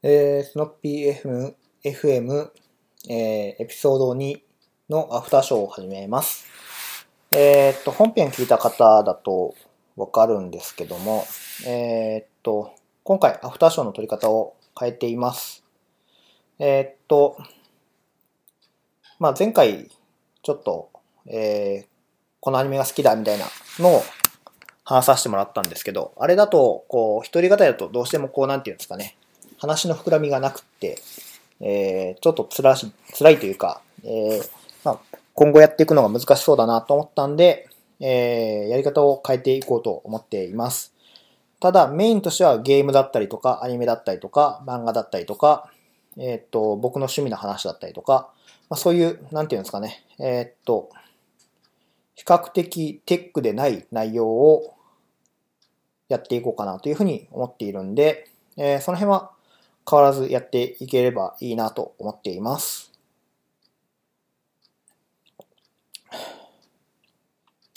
えー、スノッピー FM、FM、えー、エピソード2のアフターショーを始めます。えー、っと、本編聞いた方だとわかるんですけども、えー、っと、今回アフターショーの撮り方を変えています。えー、っと、まあ、前回ちょっと、えー、このアニメが好きだみたいなのを話させてもらったんですけど、あれだと、こう、一人語りだとどうしてもこう、なんていうんですかね、話の膨らみがなくって、えー、ちょっと辛し辛いというか、えーまあ、今後やっていくのが難しそうだなと思ったんで、えー、やり方を変えていこうと思っています。ただ、メインとしてはゲームだったりとか、アニメだったりとか、漫画だったりとか、えー、っと、僕の趣味の話だったりとか、まあ、そういう、なんていうんですかね、えー、っと、比較的テックでない内容をやっていこうかなというふうに思っているんで、えー、その辺は変わらずやっていければいいなと思っています。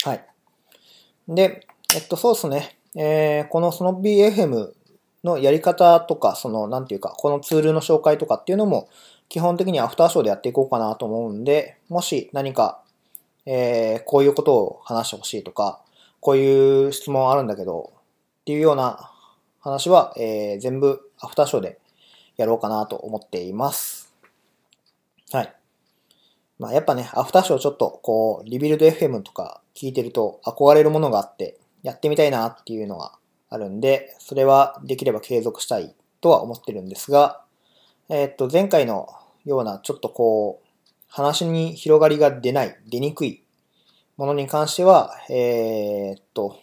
はい。で、えっと、そうですね。えー、このスノッビー FM のやり方とか、その、なんていうか、このツールの紹介とかっていうのも、基本的にアフターショーでやっていこうかなと思うんで、もし何か、えー、こういうことを話してほしいとか、こういう質問あるんだけど、っていうような話は、えー、全部アフターショーでやろうかなと思っています。はい。まあやっぱね、アフターショーちょっとこう、リビルド FM とか聞いてると憧れるものがあって、やってみたいなっていうのがあるんで、それはできれば継続したいとは思ってるんですが、えー、っと、前回のようなちょっとこう、話に広がりが出ない、出にくいものに関しては、えー、っと、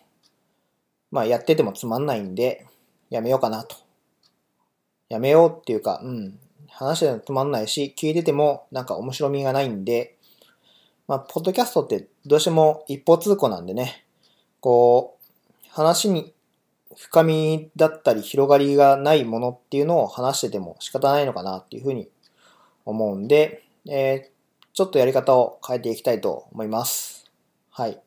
まあやっててもつまんないんで、やめようかなとやめようっていうか、うん、話してつまんないし、聞いててもなんか面白みがないんで、まあ、ポッドキャストってどうしても一方通行なんでね、こう、話に深みだったり広がりがないものっていうのを話してても仕方ないのかなっていうふうに思うんで、えー、ちょっとやり方を変えていきたいと思います。はい。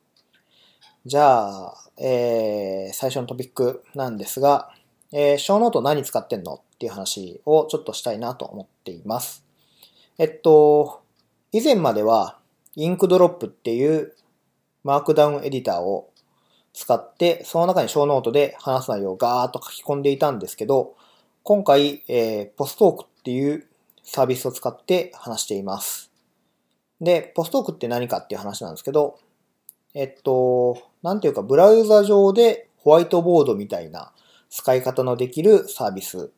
じゃあ、えー、最初のトピックなんですが、えー、 show note 何使ってんの？っていう話をちょっとしたいなと思っています。えっと、以前までは Inkdrop っていう Markdown エディターを使って、その中に show note で話す内容をガーッと書き込んでいたんですけど、今回、えー、ポストークっていうサービスを使って話しています。で、ポストークって何かっていう話なんですけど、えっと、なんていうか、ブラウザ上でホワイトボードみたいな使い方のできるサービス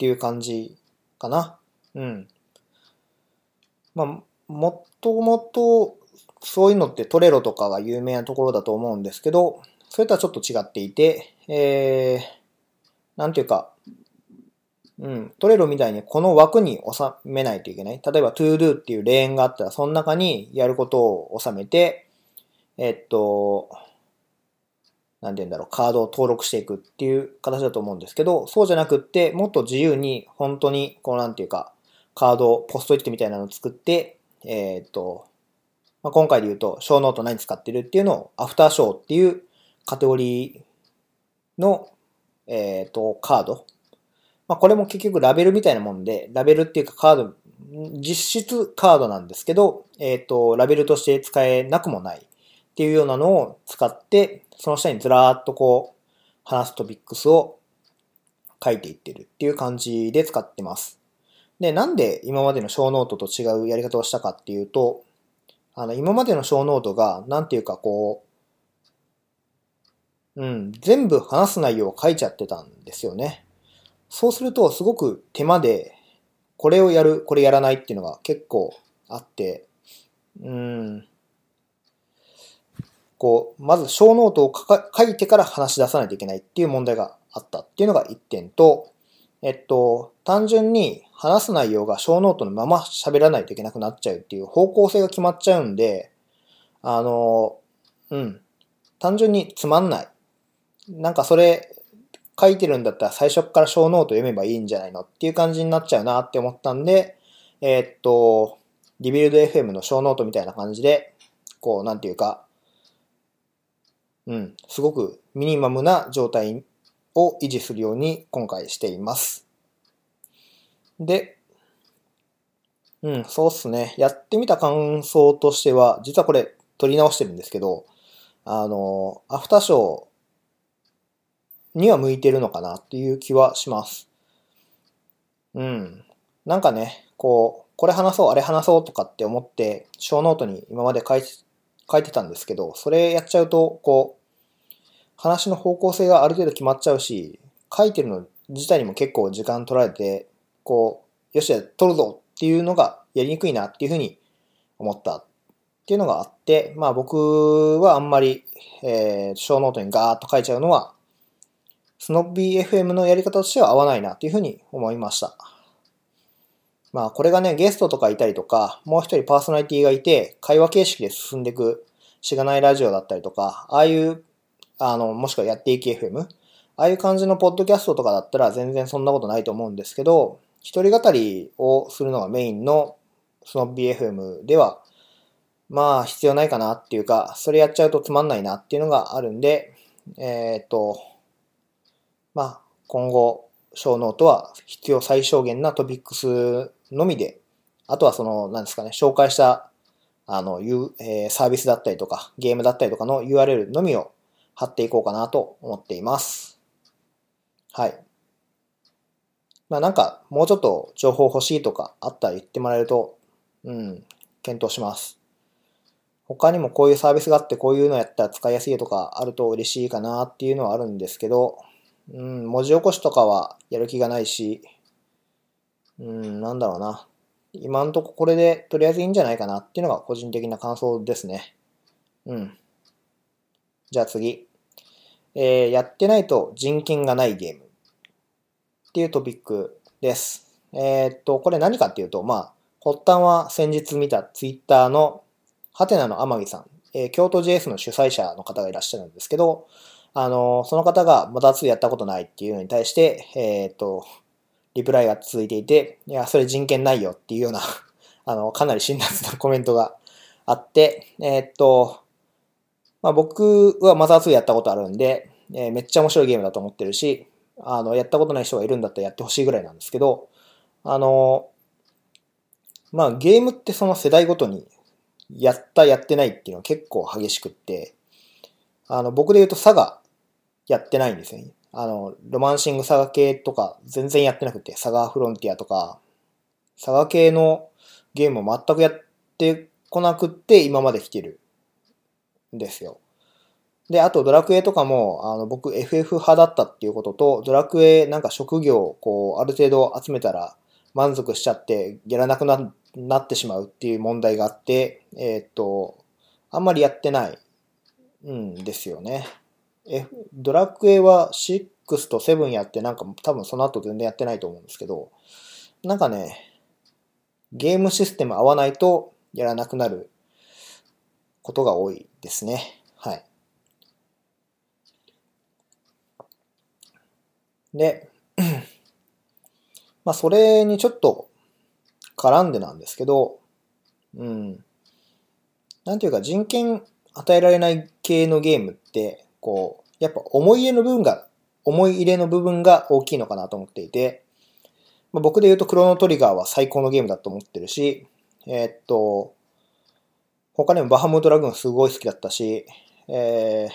っていう感じかな。うん。まあ、もともとそういうのってトレロとかが有名なところだと思うんですけど、それとはちょっと違っていて、えー、なんていうか、うん、トレロみたいにこの枠に収めないといけない。例えば todo っていうレーンがあったら、その中にやることを収めて、えっと、なんて言うんだろう、カードを登録していくっていう形だと思うんですけど、そうじゃなくって、もっと自由に、本当に、こうなんていうか、カードを、ポストイットみたいなのを作って、えー、っと、まあ、今回で言うと、ショーノート何使ってるっていうのを、アフターショーっていうカテゴリーの、えー、っと、カード。まあ、これも結局ラベルみたいなもんで、ラベルっていうかカード、実質カードなんですけど、えっと、ラベルとして使えなくもないっていうようなのを使って、その下にずらーっとこう、話すトピックスを書いていってるっていう感じで使ってます。で、なんで今までの show note と違うやり方をしたかっていうと、あの、今までの show note が、なんていうかこう、うん、全部話す内容を書いちゃってたんですよね。そうすると、すごく手間で、これをやる、これやらないっていうのが結構あって、うん、こう、まず show note を書いてから話し出さないといけないっていう問題があったっていうのが一点と、えっと、単純に話す内容が show note のまま喋らないといけなくなっちゃうっていう方向性が決まっちゃうんで、あの、うん、単純につまんない。なんかそれ書いてるんだったら最初から show note 読めばいいんじゃないのっていう感じになっちゃうなって思ったんで、え、っと、リビルド FM の小ノートみたいな感じで、こう、なんていうか、うん、すごくミニマムな状態を維持するように今回しています。で、うん、そうっすね。やってみた感想としては、実はこれ撮り直してるんですけど、あの、 after show には向いてるのかなっていう気はします。うん。なんかね、こう、これ話そう、あれ話そうとかって思って、 show note に今まで書い書いてたんですけど、それやっちゃうと、こう、話の方向性がある程度決まっちゃうし、書いてるの自体にも結構時間取られて、こう、よし、録るぞっていうのがやりにくいなっていうふうに思ったっていうのがあって、まあ僕はあんまり、えー、 show note にガーッと書いちゃうのは、スノッビー FM のやり方としては合わないなっていうふうに思いました。まあこれがね、ゲストとかいたりとか、もう一人パーソナリティがいて、会話形式で進んでいく、しがないラジオだったりとか、ああいう、あの、もしくはやっていき FM、ああいう感じのポッドキャストとかだったら全然そんなことないと思うんですけど、一人語りをするのがメインのスノッビー FM では、まあ必要ないかなっていうか、それやっちゃうとつまんないなっていうのがあるんで、えー、っと、まあ今後、 show note は必要最小限なトピックスのみで、あとはその、なんですかね、紹介した、あの、えー、サービスだったりとか、ゲームだったりとかの URL のみを貼っていこうかなと思っています。はい。まあなんか、もうちょっと情報欲しいとかあったら言ってもらえると、うん、検討します。他にもこういうサービスがあってこういうのやったら使いやすいとかあると嬉しいかなっていうのはあるんですけど、うん、文字起こしとかはやる気がないし、うん、なんだろうな。今んとここれでとりあえずいいんじゃないかなっていうのが個人的な感想ですね。うん。じゃあ次。えー、やってないと人権がないゲームっていうトピックです。えー、っと、これ何かっていうと、まあ、発端は先日見たツイッターのハテナの天城さん、えー、京都 JS の主催者の方がいらっしゃるんですけど、あのー、その方がまだ2やったことないっていうのに対して、え、っと、リプライが続いていて、いや、それ人権ないよっていうような あの、かなり辛辣なコメントがあって、えー、っと、まあ、僕はマザー2やったことあるんで、えー、めっちゃ面白いゲームだと思ってるし、あの、やったことない人がいるんだったらやってほしいぐらいなんですけど、あの、まあ、ゲームってその世代ごとに、やった、やってないっていうのは結構激しくって、あの、僕で言うとサガ、やってないんですよね。あの、ロマンシングサガ系とか全然やってなくて、サガフロンティアとか、サガ系のゲームを全くやってこなくって今まで来てるんですよ。で、あとドラクエとかも、あの、僕 FF 派だったっていうことと、ドラクエなんか職業、こう、ある程度集めたら満足しちゃって、やらなくななってしまうっていう問題があって、えー、っと、あんまりやってないんですよね。F、ドラクエは6と7やってなんか多分その後全然やってないと思うんですけど、なんかね、ゲームシステム合わないとやらなくなることが多いですね。はい。で、まあそれにちょっと絡んでなんですけど、うん。なんていうか人権与えられない系のゲームって、こう、やっぱ思い入れの部分が、思い入れの部分が大きいのかなと思っていて、まあ、僕で言うとクロノトリガーは最高のゲームだと思ってるし、えー、っと、他にもバハムートラグーンすごい好きだったし、えー、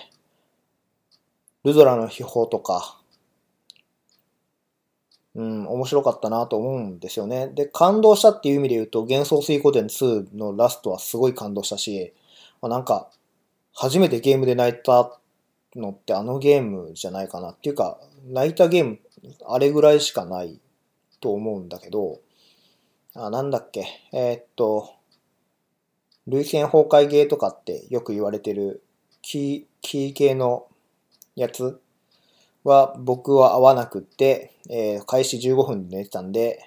ルドラの秘宝とか、うん、面白かったなと思うんですよね。で、感動したっていう意味で言うと、幻想水湖伝2のラストはすごい感動したし、まあ、なんか、初めてゲームで泣いたのってあのゲームじゃないかなっていうか、泣いたゲーム、あれぐらいしかないと思うんだけど、あ、なんだっけ、えー、っと、類線崩壊ゲーとかってよく言われてるキー、キー系のやつは僕は合わなくって、えー、開始15分で寝てたんで、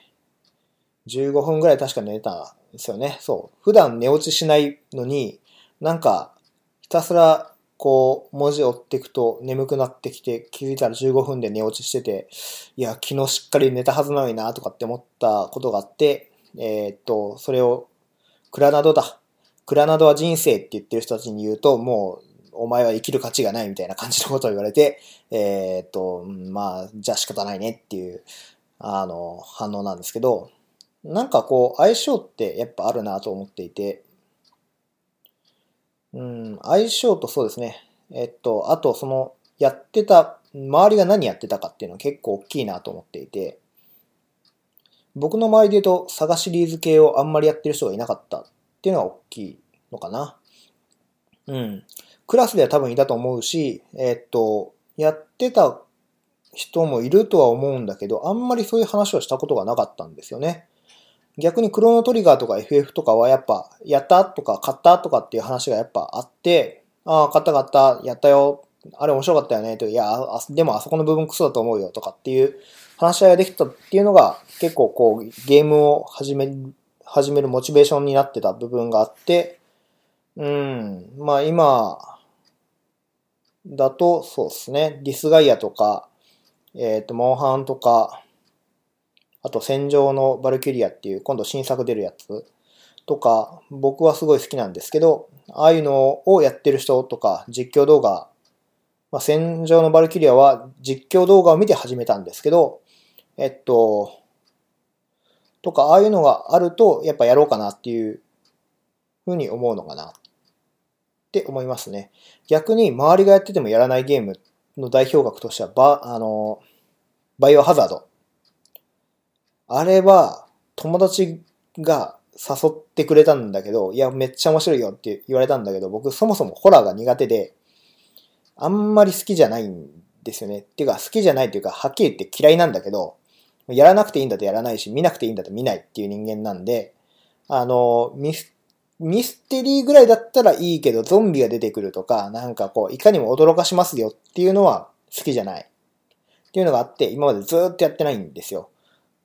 15分ぐらい確か寝てたんですよね。そう。普段寝落ちしないのに、なんか、ひたすら、こう、文字を追っていくと眠くなってきて、気づいたら15分で寝落ちしてて、いや、昨日しっかり寝たはずなのにな、とかって思ったことがあって、えー、っと、それを、クラナドだ。クラナドは人生って言ってる人たちに言うと、もう、お前は生きる価値がないみたいな感じのことを言われて、えー、っと、まあ、じゃあ仕方ないねっていう、あの、反応なんですけど、なんかこう、相性ってやっぱあるなと思っていて、うん、相性とそうですね。えっと、あとその、やってた、周りが何やってたかっていうのは結構大きいなと思っていて、僕の周りで言うと、サガシリーズ系をあんまりやってる人がいなかったっていうのが大きいのかな。うん。クラスでは多分いたと思うし、えっと、やってた人もいるとは思うんだけど、あんまりそういう話をしたことがなかったんですよね。逆にクロノトリガーとか FF とかはやっぱ、やったとか買ったとかっていう話がやっぱあって、ああ、買った買った、やったよ、あれ面白かったよね、といや、でもあそこの部分クソだと思うよとかっていう話し合いができたっていうのが結構こうゲームを始め、始めるモチベーションになってた部分があって、うん、まあ今だとそうですね、ディスガイアとか、えっ、ー、と、モンハンとか、あと戦場のバルキュリアっていう今度新作出るやつとか、僕はすごい好きなんですけど、ああいうのをやってる人とか実況動画、まあ、戦場のバルキュリアは実況動画を見て始めたんですけど、えっと、とか、ああいうのがあると、やっぱやろうかなっていうふうに思うのかなって思いますね。逆に周りがやっててもやらないゲームの代表格としては、バ、あの、バイオハザード。あれは、友達が誘ってくれたんだけど、いや、めっちゃ面白いよって言われたんだけど、僕そもそもホラーが苦手で、あんまり好きじゃないんですよね。っていうか、好きじゃないっていうか、はっきり言って嫌いなんだけど、やらなくていいんだとやらないし、見なくていいんだと見ないっていう人間なんで、あの、ミス、ミステリーぐらいだったらいいけど、ゾンビが出てくるとか、なんかこう、いかにも驚かしますよっていうのは好きじゃない。っていうのがあって、今までずっとやってないんですよ。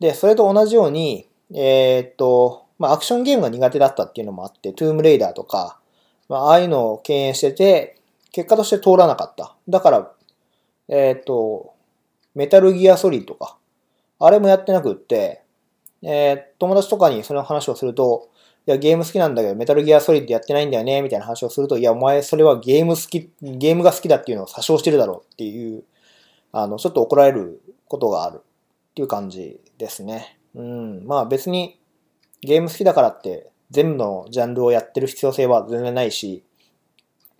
で、それと同じように、えー、っと、まあ、アクションゲームが苦手だったっていうのもあって、トゥームレイダーとか、まあ、ああいうのを敬遠してて、結果として通らなかった。だから、えー、っと、メタルギアソリッドか。あれもやってなくって、えー、友達とかにその話をすると、いや、ゲーム好きなんだけど、メタルギアソリッドやってないんだよね、みたいな話をすると、いや、お前、それはゲーム好き、ゲームが好きだっていうのを詐称してるだろうっていう、あの、ちょっと怒られることがあるっていう感じですね。うん。まあ別に、ゲーム好きだからって、全部のジャンルをやってる必要性は全然ないし、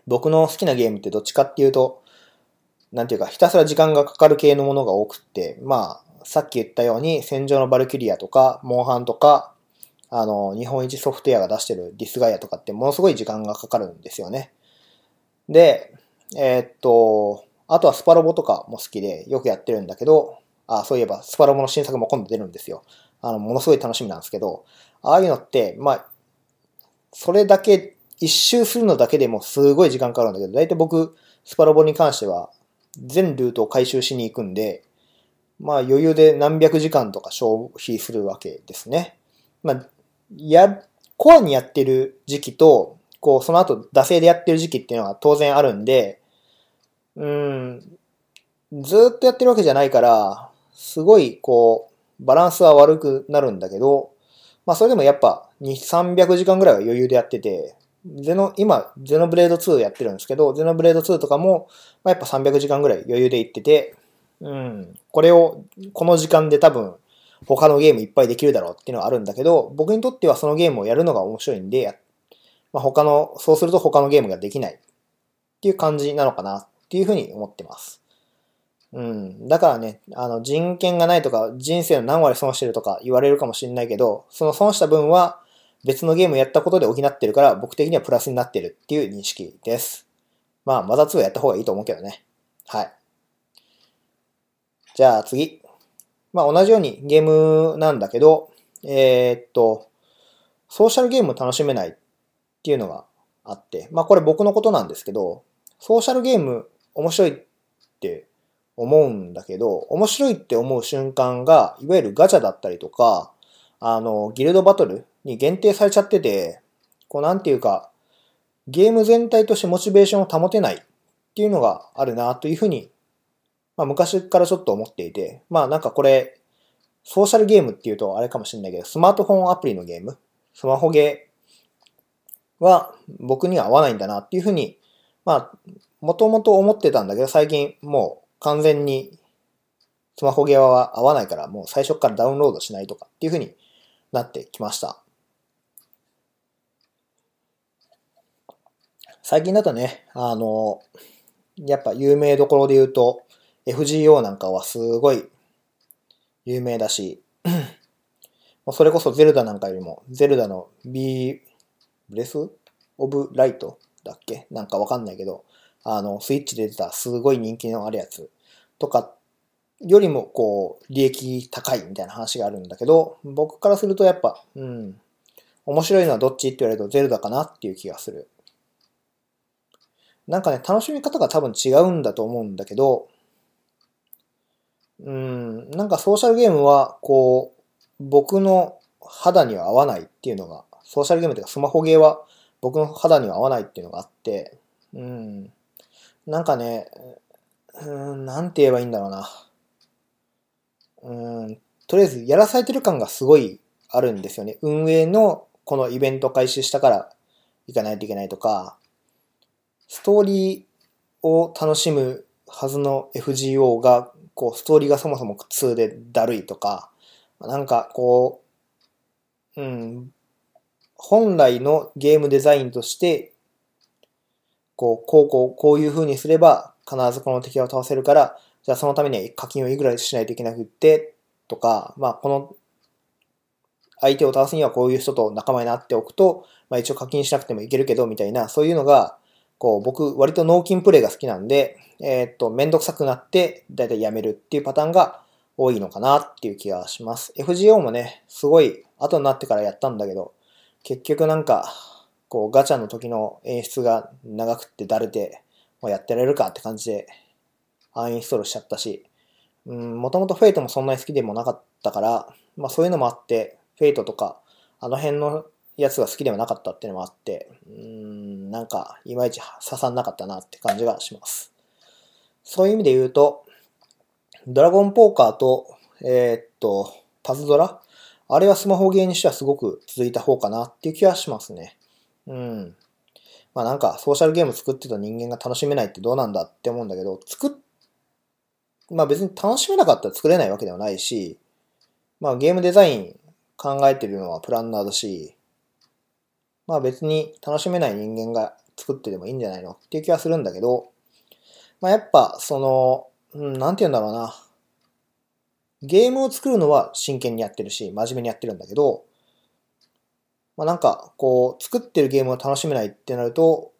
僕の好きなゲームってどっちかっていうと、なんていうか、ひたすら時間がかかる系のものが多くって、まあ、さっき言ったように、戦場のバルキュリアとか、モンハンとか、あの、日本一ソフトウェアが出してるディスガイアとかってものすごい時間がかかるんですよね。で、えー、っと、あとはスパロボとかも好きでよくやってるんだけど、あ、そういえばスパロボの新作も今度出るんですよ。あの、ものすごい楽しみなんですけど、ああいうのって、まあ、それだけ、一周するのだけでもすごい時間かかるんだけど、大体僕、スパロボに関しては、全ルートを回収しに行くんで、まあ余裕で何百時間とか消費するわけですね。まあ、や、コアにやってる時期と、こう、その後、惰性でやってる時期っていうのは当然あるんで、うん、ずっとやってるわけじゃないから、すごい、こう、バランスは悪くなるんだけど、まあそれでもやっぱ、2、300時間ぐらいは余裕でやってて、ゼノ、今、ゼノブレード2やってるんですけど、ゼノブレード2とかも、まあ、やっぱ300時間ぐらい余裕でいってて、うん。これを、この時間で多分、他のゲームいっぱいできるだろうっていうのはあるんだけど、僕にとってはそのゲームをやるのが面白いんで、まあ、他の、そうすると他のゲームができないっていう感じなのかなっていうふうに思ってます。うん。だからね、あの、人権がないとか、人生の何割損してるとか言われるかもしれないけど、その損した分は別のゲームやったことで補ってるから、僕的にはプラスになってるっていう認識です。まあ、マザー2はやった方がいいと思うけどね。はい。じゃあ次。まあ同じようにゲームなんだけど、えー、っと、ソーシャルゲーム楽しめないっていうのがあって、まあこれ僕のことなんですけど、ソーシャルゲーム面白いって思うんだけど、面白いって思う瞬間が、いわゆるガチャだったりとか、あの、ギルドバトルに限定されちゃってて、こうなんていうか、ゲーム全体としてモチベーションを保てないっていうのがあるなというふうにまあ昔からちょっと思っていて、まあなんかこれ、ソーシャルゲームっていうとあれかもしれないけど、スマートフォンアプリのゲーム、スマホゲーは僕には合わないんだなっていうふうに、まあ、もともと思ってたんだけど、最近もう完全にスマホゲーは合わないからもう最初からダウンロードしないとかっていう風になってきました。最近だとね、あの、やっぱ有名どころで言うと、FGO なんかはすごい有名だし、それこそゼルダなんかよりも、ゼルダの B、ブレスオブライトだっけ？なんかわかんないけど、あの、スイッチで出たすごい人気のあるやつとかよりもこう、利益高いみたいな話があるんだけど、僕からするとやっぱ、うん、面白いのはどっちって言われるとゼルダかなっていう気がする。なんかね、楽しみ方が多分違うんだと思うんだけど、うん、なんかソーシャルゲームは、こう、僕の肌には合わないっていうのが、ソーシャルゲームというかスマホゲーは僕の肌には合わないっていうのがあって、うん、なんかね、うん、なんて言えばいいんだろうな。うん、とりあえずやらされてる感がすごいあるんですよね。運営のこのイベント開始したから行かないといけないとか、ストーリーを楽しむはずの FGO が、こう、ストーリーがそもそも苦痛でだるいとか、なんかこう、うん、本来のゲームデザインとして、こう、こう、こう、こういう風にすれば必ずこの敵を倒せるから、じゃあそのためには課金をいくらしないといけなくって、とか、まあこの相手を倒すにはこういう人と仲間になっておくと、まあ一応課金しなくてもいけるけど、みたいな、そういうのが、こう僕割と納金プレイが好きなんで、えー、っと、めんどくさくなって、だいたいやめるっていうパターンが多いのかなっていう気がします。FGO もね、すごい後になってからやったんだけど、結局なんか、こうガチャの時の演出が長くってだれて、もうやってられるかって感じで、アンインストールしちゃったし、うん、もともとフェイトもそんなに好きでもなかったから、まあそういうのもあって、フェイトとか、あの辺のやつが好きではなかったっていうのもあって、うん、なんか、いまいち刺さんなかったなって感じがします。そういう意味で言うと、ドラゴンポーカーと、えー、っと、パズドラあれはスマホゲーにしてはすごく続いた方かなっていう気はしますね。うん。まあなんか、ソーシャルゲーム作ってた人間が楽しめないってどうなんだって思うんだけど、作っ、まあ別に楽しめなかったら作れないわけではないし、まあゲームデザイン考えてるのはプランナーだし、まあ別に楽しめない人間が作ってでもいいんじゃないのっていう気はするんだけど、まあやっぱその、うん、なんて言うんだろうな。ゲームを作るのは真剣にやってるし、真面目にやってるんだけど、まあなんか、こう、作ってるゲームを楽しめないってなると、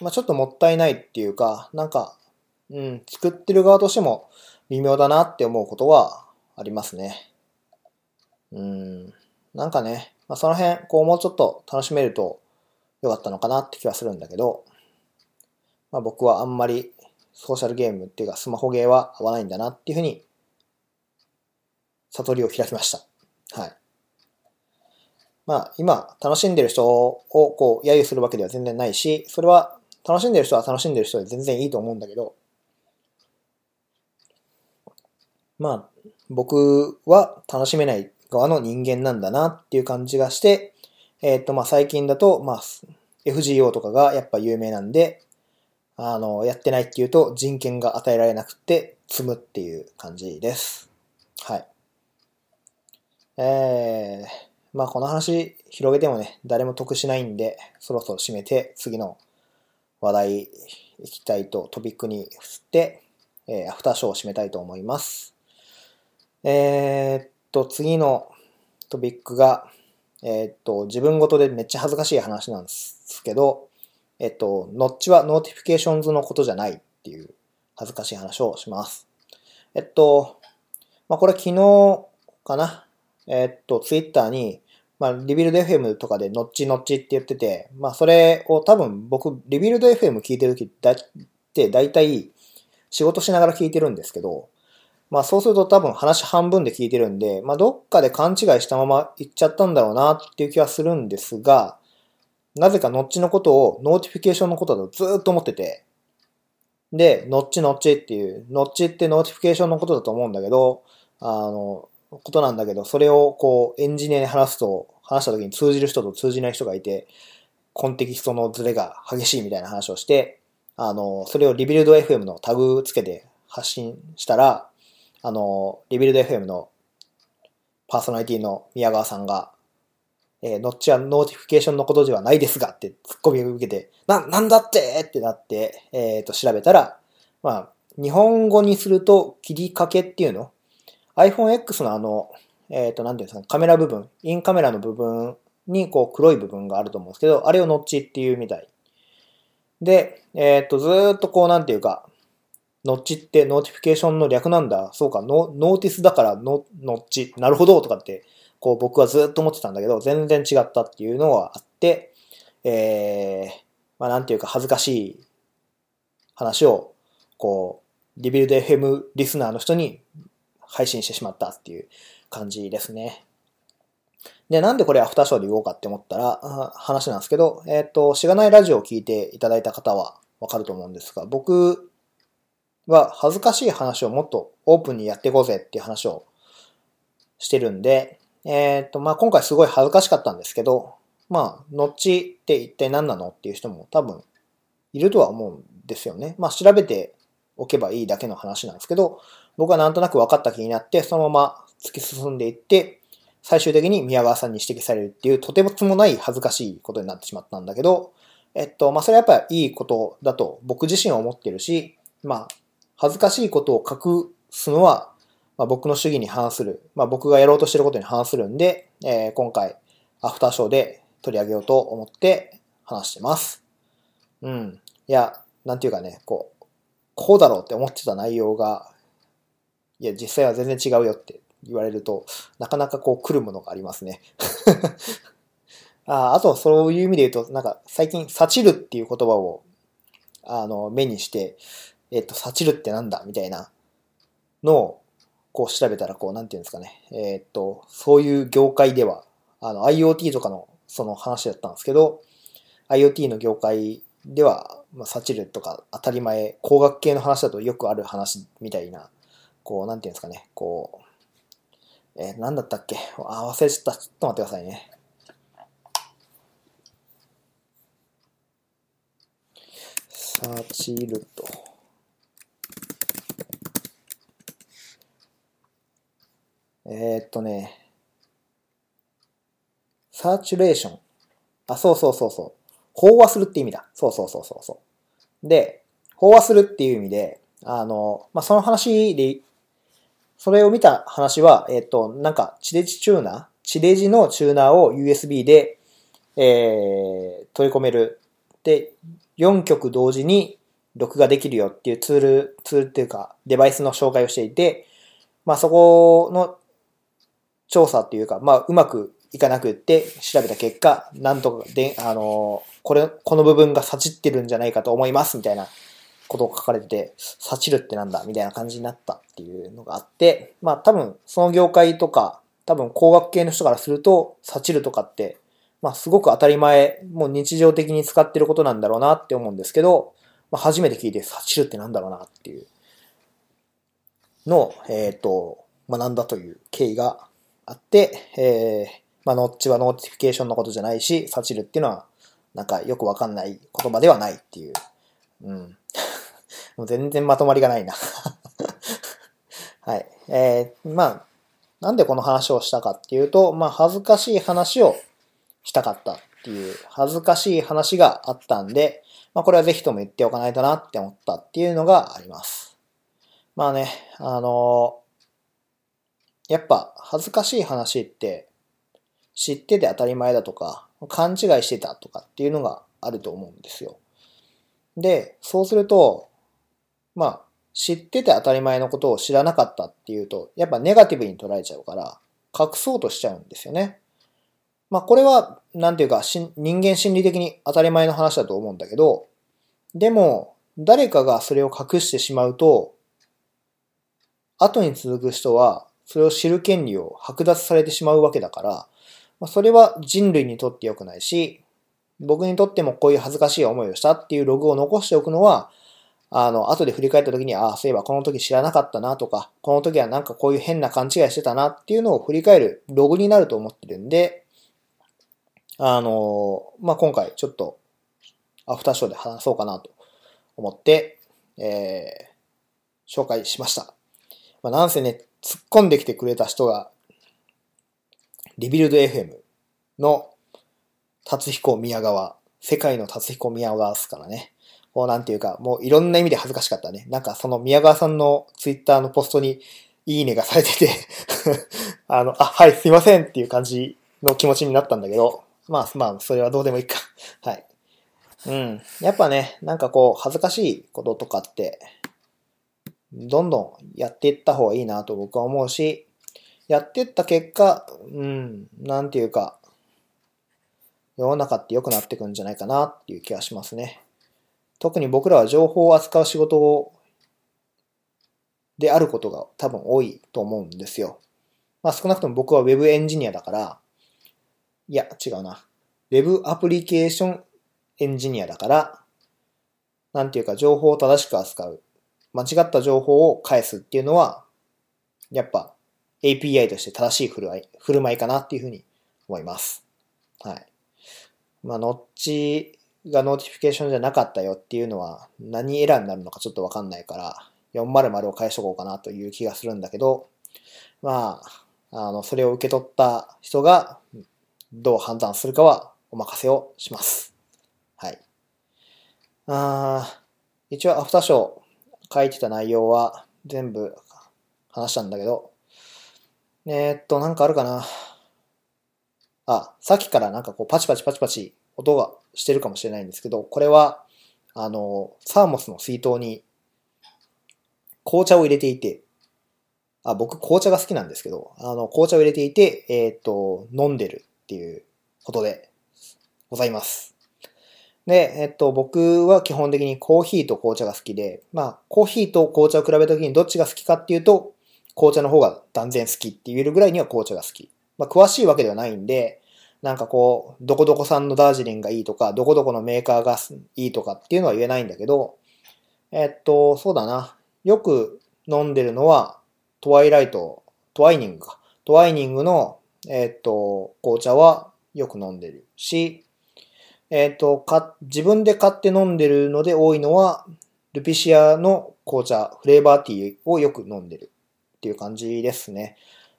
まあちょっともったいないっていうか、なんか、うん、作ってる側としても微妙だなって思うことはありますね。うん、なんかね、まあ、その辺、こう、もうちょっと楽しめるとよかったのかなって気はするんだけど、まあ、僕はあんまりソーシャルゲームっていうかスマホゲーは合わないんだなっていうふうに、悟りを開きました。はい。まあ、今、楽しんでる人をこう、揶揄するわけでは全然ないし、それは、楽しんでる人は楽しんでる人で全然いいと思うんだけど、まあ、僕は楽しめない側の人間なんだなっていう感じがして、えっ、と、まあ、最近だと、まあ、FGO とかがやっぱ有名なんで、あの、やってないっていうと人権が与えられなくて積むっていう感じです。はい。えー、まあこの話広げてもね、誰も得しないんで、そろそろ締めて次の話題行きたいとトピックに振って、えー、 after show を締めたいと思います。えー、っと、次のトピックが、えー、っと、自分ごとでめっちゃ恥ずかしい話なんですけど、えっと、ノッチは notifications のことじゃないっていう恥ずかしい話をします。えっと、まあ、これ昨日かな。えっと、ツイッターに、まあ、リビルド FM とかでノッチノッチって言ってて、まあ、それを多分僕、リビルド FM 聞いてる時だって大体仕事しながら聞いてるんですけど、まあそうすると多分話半分で聞いてるんで、まあどっかで勘違いしたまま言っちゃったんだろうなっていう気はするんですが、なぜかノッチのことを notification のことだとずっと思ってて、で、ノッチノッチっていう、ノッチって notification のことだと思うんだけど、あの、ことなんだけど、それをこうエンジニアに話すと、話した時に通じる人と通じない人がいて、コンテキストのズレが激しいみたいな話をして、あの、それをリビルド FM のタグつけて発信したら、あの、リビルド FM のパーソナリティの宮川さんが、えー、ノッチは notification のことではないですがってツッコミを受けて、な、なんだってってなって、えっ、ー、と、調べたら、まあ、日本語にすると切りかけっていうの ?iPhone X のあの、えっ、ー、と、なんていうんですか、カメラ部分、インカメラの部分にこう黒い部分があると思うんですけど、あれをノッチっていうみたい。で、えっ、ー、と、ずっとこうなんていうか、ノッチって notification の略なんだ。そうか、ノ notice だからノノッチ。なるほどとかって、こう僕はずっと思ってたんだけど、全然違ったっていうのがあって、えー、まあなんていうか恥ずかしい話を、こう、リビルド FM リスナーの人に配信してしまったっていう感じですね。で、なんでこれアフターショーで言おうかって思ったら、話なんですけど、えっ、ー、と、しがないラジオを聞いていただいた方はわかると思うんですが、僕は恥ずかしい話をもっとオープンにやっていこうぜっていう話をしてるんで、えっ、ー、と、まあ、今回すごい恥ずかしかったんですけど、まあ、ノッチって一体何なのっていう人も多分いるとは思うんですよね。まあ、調べておけばいいだけの話なんですけど、僕はなんとなく分かった気になって、そのまま突き進んでいって、最終的に宮川さんに指摘されるっていうとてもない恥ずかしいことになってしまったんだけど、えっと、まあ、それはやっぱりいいことだと僕自身は思ってるし、まあ、恥ずかしいことを隠すのは、まあ、僕の主義に反する、まあ、僕がやろうとしてることに反するんで、えー、今回、アフターショーで取り上げようと思って話してます。うん。いや、なんていうかね、こう、こうだろうって思ってた内容が、いや、実際は全然違うよって言われると、なかなかこう来るものがありますね。ああと、そういう意味で言うと、なんか最近、サチルっていう言葉を、あの、目にして、えっと、サチルってなんだ？みたいなのを、こう調べたら、こう、なんていうんですかね。えっと、そういう業界では、あの、IoT とかのその話だったんですけど、IoT の業界では、まあ、サチルとか当たり前、工学系の話だとよくある話みたいな、こう、なんていうんですかね、こう、えー、なんだったっけ？あ、忘れちゃった。ちょっと待ってくださいね。サーチルと。えー、っとね、サーチュレーション。あ、そうそうそうそう。飽和するって意味だ。そうそうそうそうそう。で、飽和するっていう意味で、あの、まあ、その話でそれを見た話は、えっ、と、なんか、地デジチューナー地デジのチューナーを USB で、えー、取り込める。で、4曲同時に録画できるよっていうツール、ツールっていうか、デバイスの紹介をしていて、まあそこの調査っていうか、まあうまくいかなくって調べた結果、なんとかで、あの、これ、この部分がさちってるんじゃないかと思いますみたいなことを書かれてて、サチルってなんだみたいな感じになったっていうのがあって、まあ多分その業界とか、多分工学系の人からすると、サチルとかって、まあすごく当たり前、もう日常的に使ってることなんだろうなって思うんですけど、まあ初めて聞いてサチルってなんだろうなっていうのを、えっ、ー、と、学んだという経緯があって、えー、まあノッチは notification のことじゃないし、サチルっていうのはなんかよくわかんない言葉ではないっていう、うん。もう全然まとまりがないなはい。えー、まあ、なんでこの話をしたかっていうと、まあ、恥ずかしい話をしたかったっていう、恥ずかしい話があったんで、まあ、これはぜひとも言っておかないとなって思ったっていうのがあります。まあね、あのー、やっぱ恥ずかしい話って知ってて当たり前だとか、勘違いしてたとかっていうのがあると思うんですよ。で、そうすると、まあ、知ってて当たり前のことを知らなかったっていうと、やっぱネガティブに捉えちゃうから、隠そうとしちゃうんですよね。まあこれは、なんていうか、人間心理的に当たり前の話だと思うんだけど、でも、誰かがそれを隠してしまうと、後に続く人は、それを知る権利を剥奪されてしまうわけだから、ま、それは人類にとって良くないし、僕にとってもこういう恥ずかしい思いをしたっていうログを残しておくのは、あの、後で振り返った時に、ああ、そういえばこの時知らなかったなとか、この時はなんかこういう変な勘違いしてたなっていうのを振り返るログになると思ってるんで、あの、まあ、今回ちょっとアフターショーで話そうかなと思って、えー、紹介しました。まあ、なんせね、突っ込んできてくれた人が、リビルド FM の達彦宮川、世界の達彦宮川ですからね。こうなんていうか、もういろんな意味で恥ずかしかったね。なんかその宮川さんのツイッターのポストにいいねがされてて あの、あ、はい、すいませんっていう感じの気持ちになったんだけど、まあまあ、それはどうでもいいか。はい。うん。やっぱね、なんかこう、恥ずかしいこととかって、どんどんやっていった方がいいなと僕は思うし、やっていった結果、うん、なんていうか、世の中って良くなってくんじゃないかなっていう気がしますね。特に僕らは情報を扱う仕事をであることが多分多いと思うんですよ。まあ少なくとも僕は Web エンジニアだから、いや、違うな。Web アプリケーションエンジニアだから、なんていうか情報を正しく扱う。間違った情報を返すっていうのは、やっぱ API として正しい振る舞い、振る舞いかなっていうふうに思います。はい。まあ、ノッチが notification じゃなかったよっていうのは何エラーになるのかちょっとわかんないから、400を返しとこうかなという気がするんだけど、まあ、あの、それを受け取った人がどう判断するかはお任せをします。はい。あ一応アフターショー書いてた内容は全部話したんだけど、えー、っと、なんかあるかな。あ、さっきからなんかこうパチパチパチパチ音がしてるかもしれないんですけど、これは、あの、サーモスの水筒に紅茶を入れていて、あ、僕紅茶が好きなんですけど、あの、紅茶を入れていて、えっ、と、飲んでるっていうことでございます。で、えっと、僕は基本的にコーヒーと紅茶が好きで、まあ、コーヒーと紅茶を比べた時にどっちが好きかっていうと、紅茶の方が断然好きって言えるぐらいには紅茶が好き。まあ、詳しいわけではないんで、なんかこう、どこどこ産のダージリンがいいとか、どこどこのメーカーがいいとかっていうのは言えないんだけど、えっと、そうだな。よく飲んでるのは、トワイライト、トワイニングか。トワイニングの、えっと、紅茶はよく飲んでるし、えっと、か、自分で買って飲んでるので多いのは、ルピシアの紅茶、フレーバーティーをよく飲んでるっていう感じですね。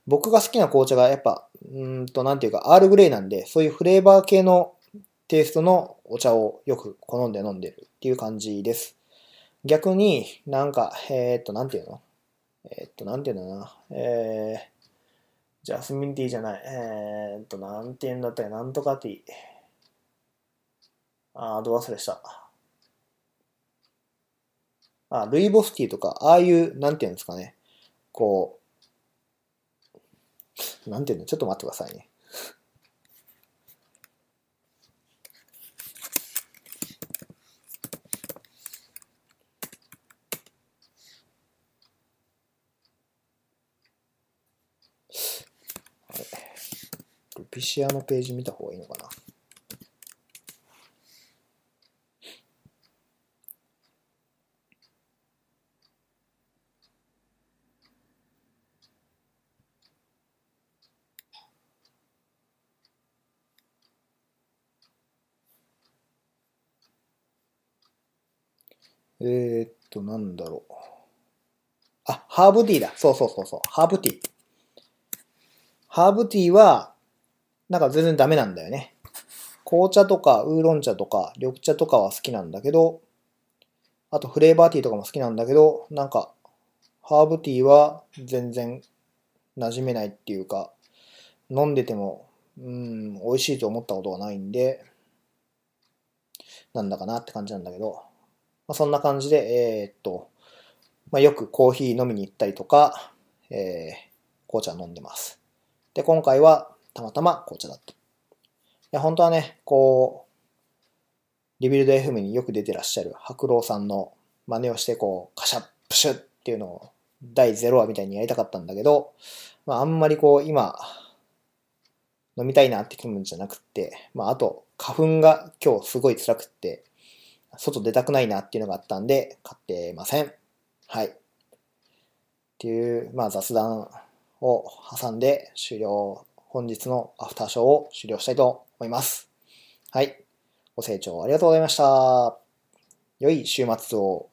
僕が好きな紅茶がやっぱ、うんと、なんていうか、アールグレイなんで、そういうフレーバー系のテイストのお茶をよく好んで飲んでるっていう感じです。逆になんか、えー、っと、なんていうの？えー、っと、なんていうのな？えー、ジャスミンティーじゃない。えー、っと、なんていうんだったら、な？んとかティー。あー、ど忘れした。あ、ルイボスティーとか、ああいう、なんていうんですかね？こう、なんていうの？ちょっと待ってくださいね。ルピシアのページ見た方がいいのかな？えー、っと、なんだろう。あ、ハーブティーだ。そうそうそうそう。ハーブティー。ハーブティーは、なんか全然ダメなんだよね。紅茶とかウーロン茶とか緑茶とかは好きなんだけど、あとフレーバーティーとかも好きなんだけど、なんか、ハーブティーは全然馴染めないっていうか、飲んでても、うん、美味しいと思ったことがないんで、なんだかなって感じなんだけど、まあ、そんな感じで、えー、っと、まあ、よくコーヒー飲みに行ったりとか、えー、紅茶飲んでます。で、今回はたまたま紅茶だった。いや、本当はね、こう、リビルド FM によく出てらっしゃる白老さんの真似をして、こう、カシャップシュッっていうのを第0話みたいにやりたかったんだけど、まあ、あんまりこう、今、飲みたいなって気分じゃなくって、まあ、あと、花粉が今日すごい辛くって、外出たくないなっていうのがあったんで、買ってません。はい。っていう、まあ雑談を挟んで終了、本日のアフターショーを終了したいと思います。はい。ご清聴ありがとうございました。良い週末を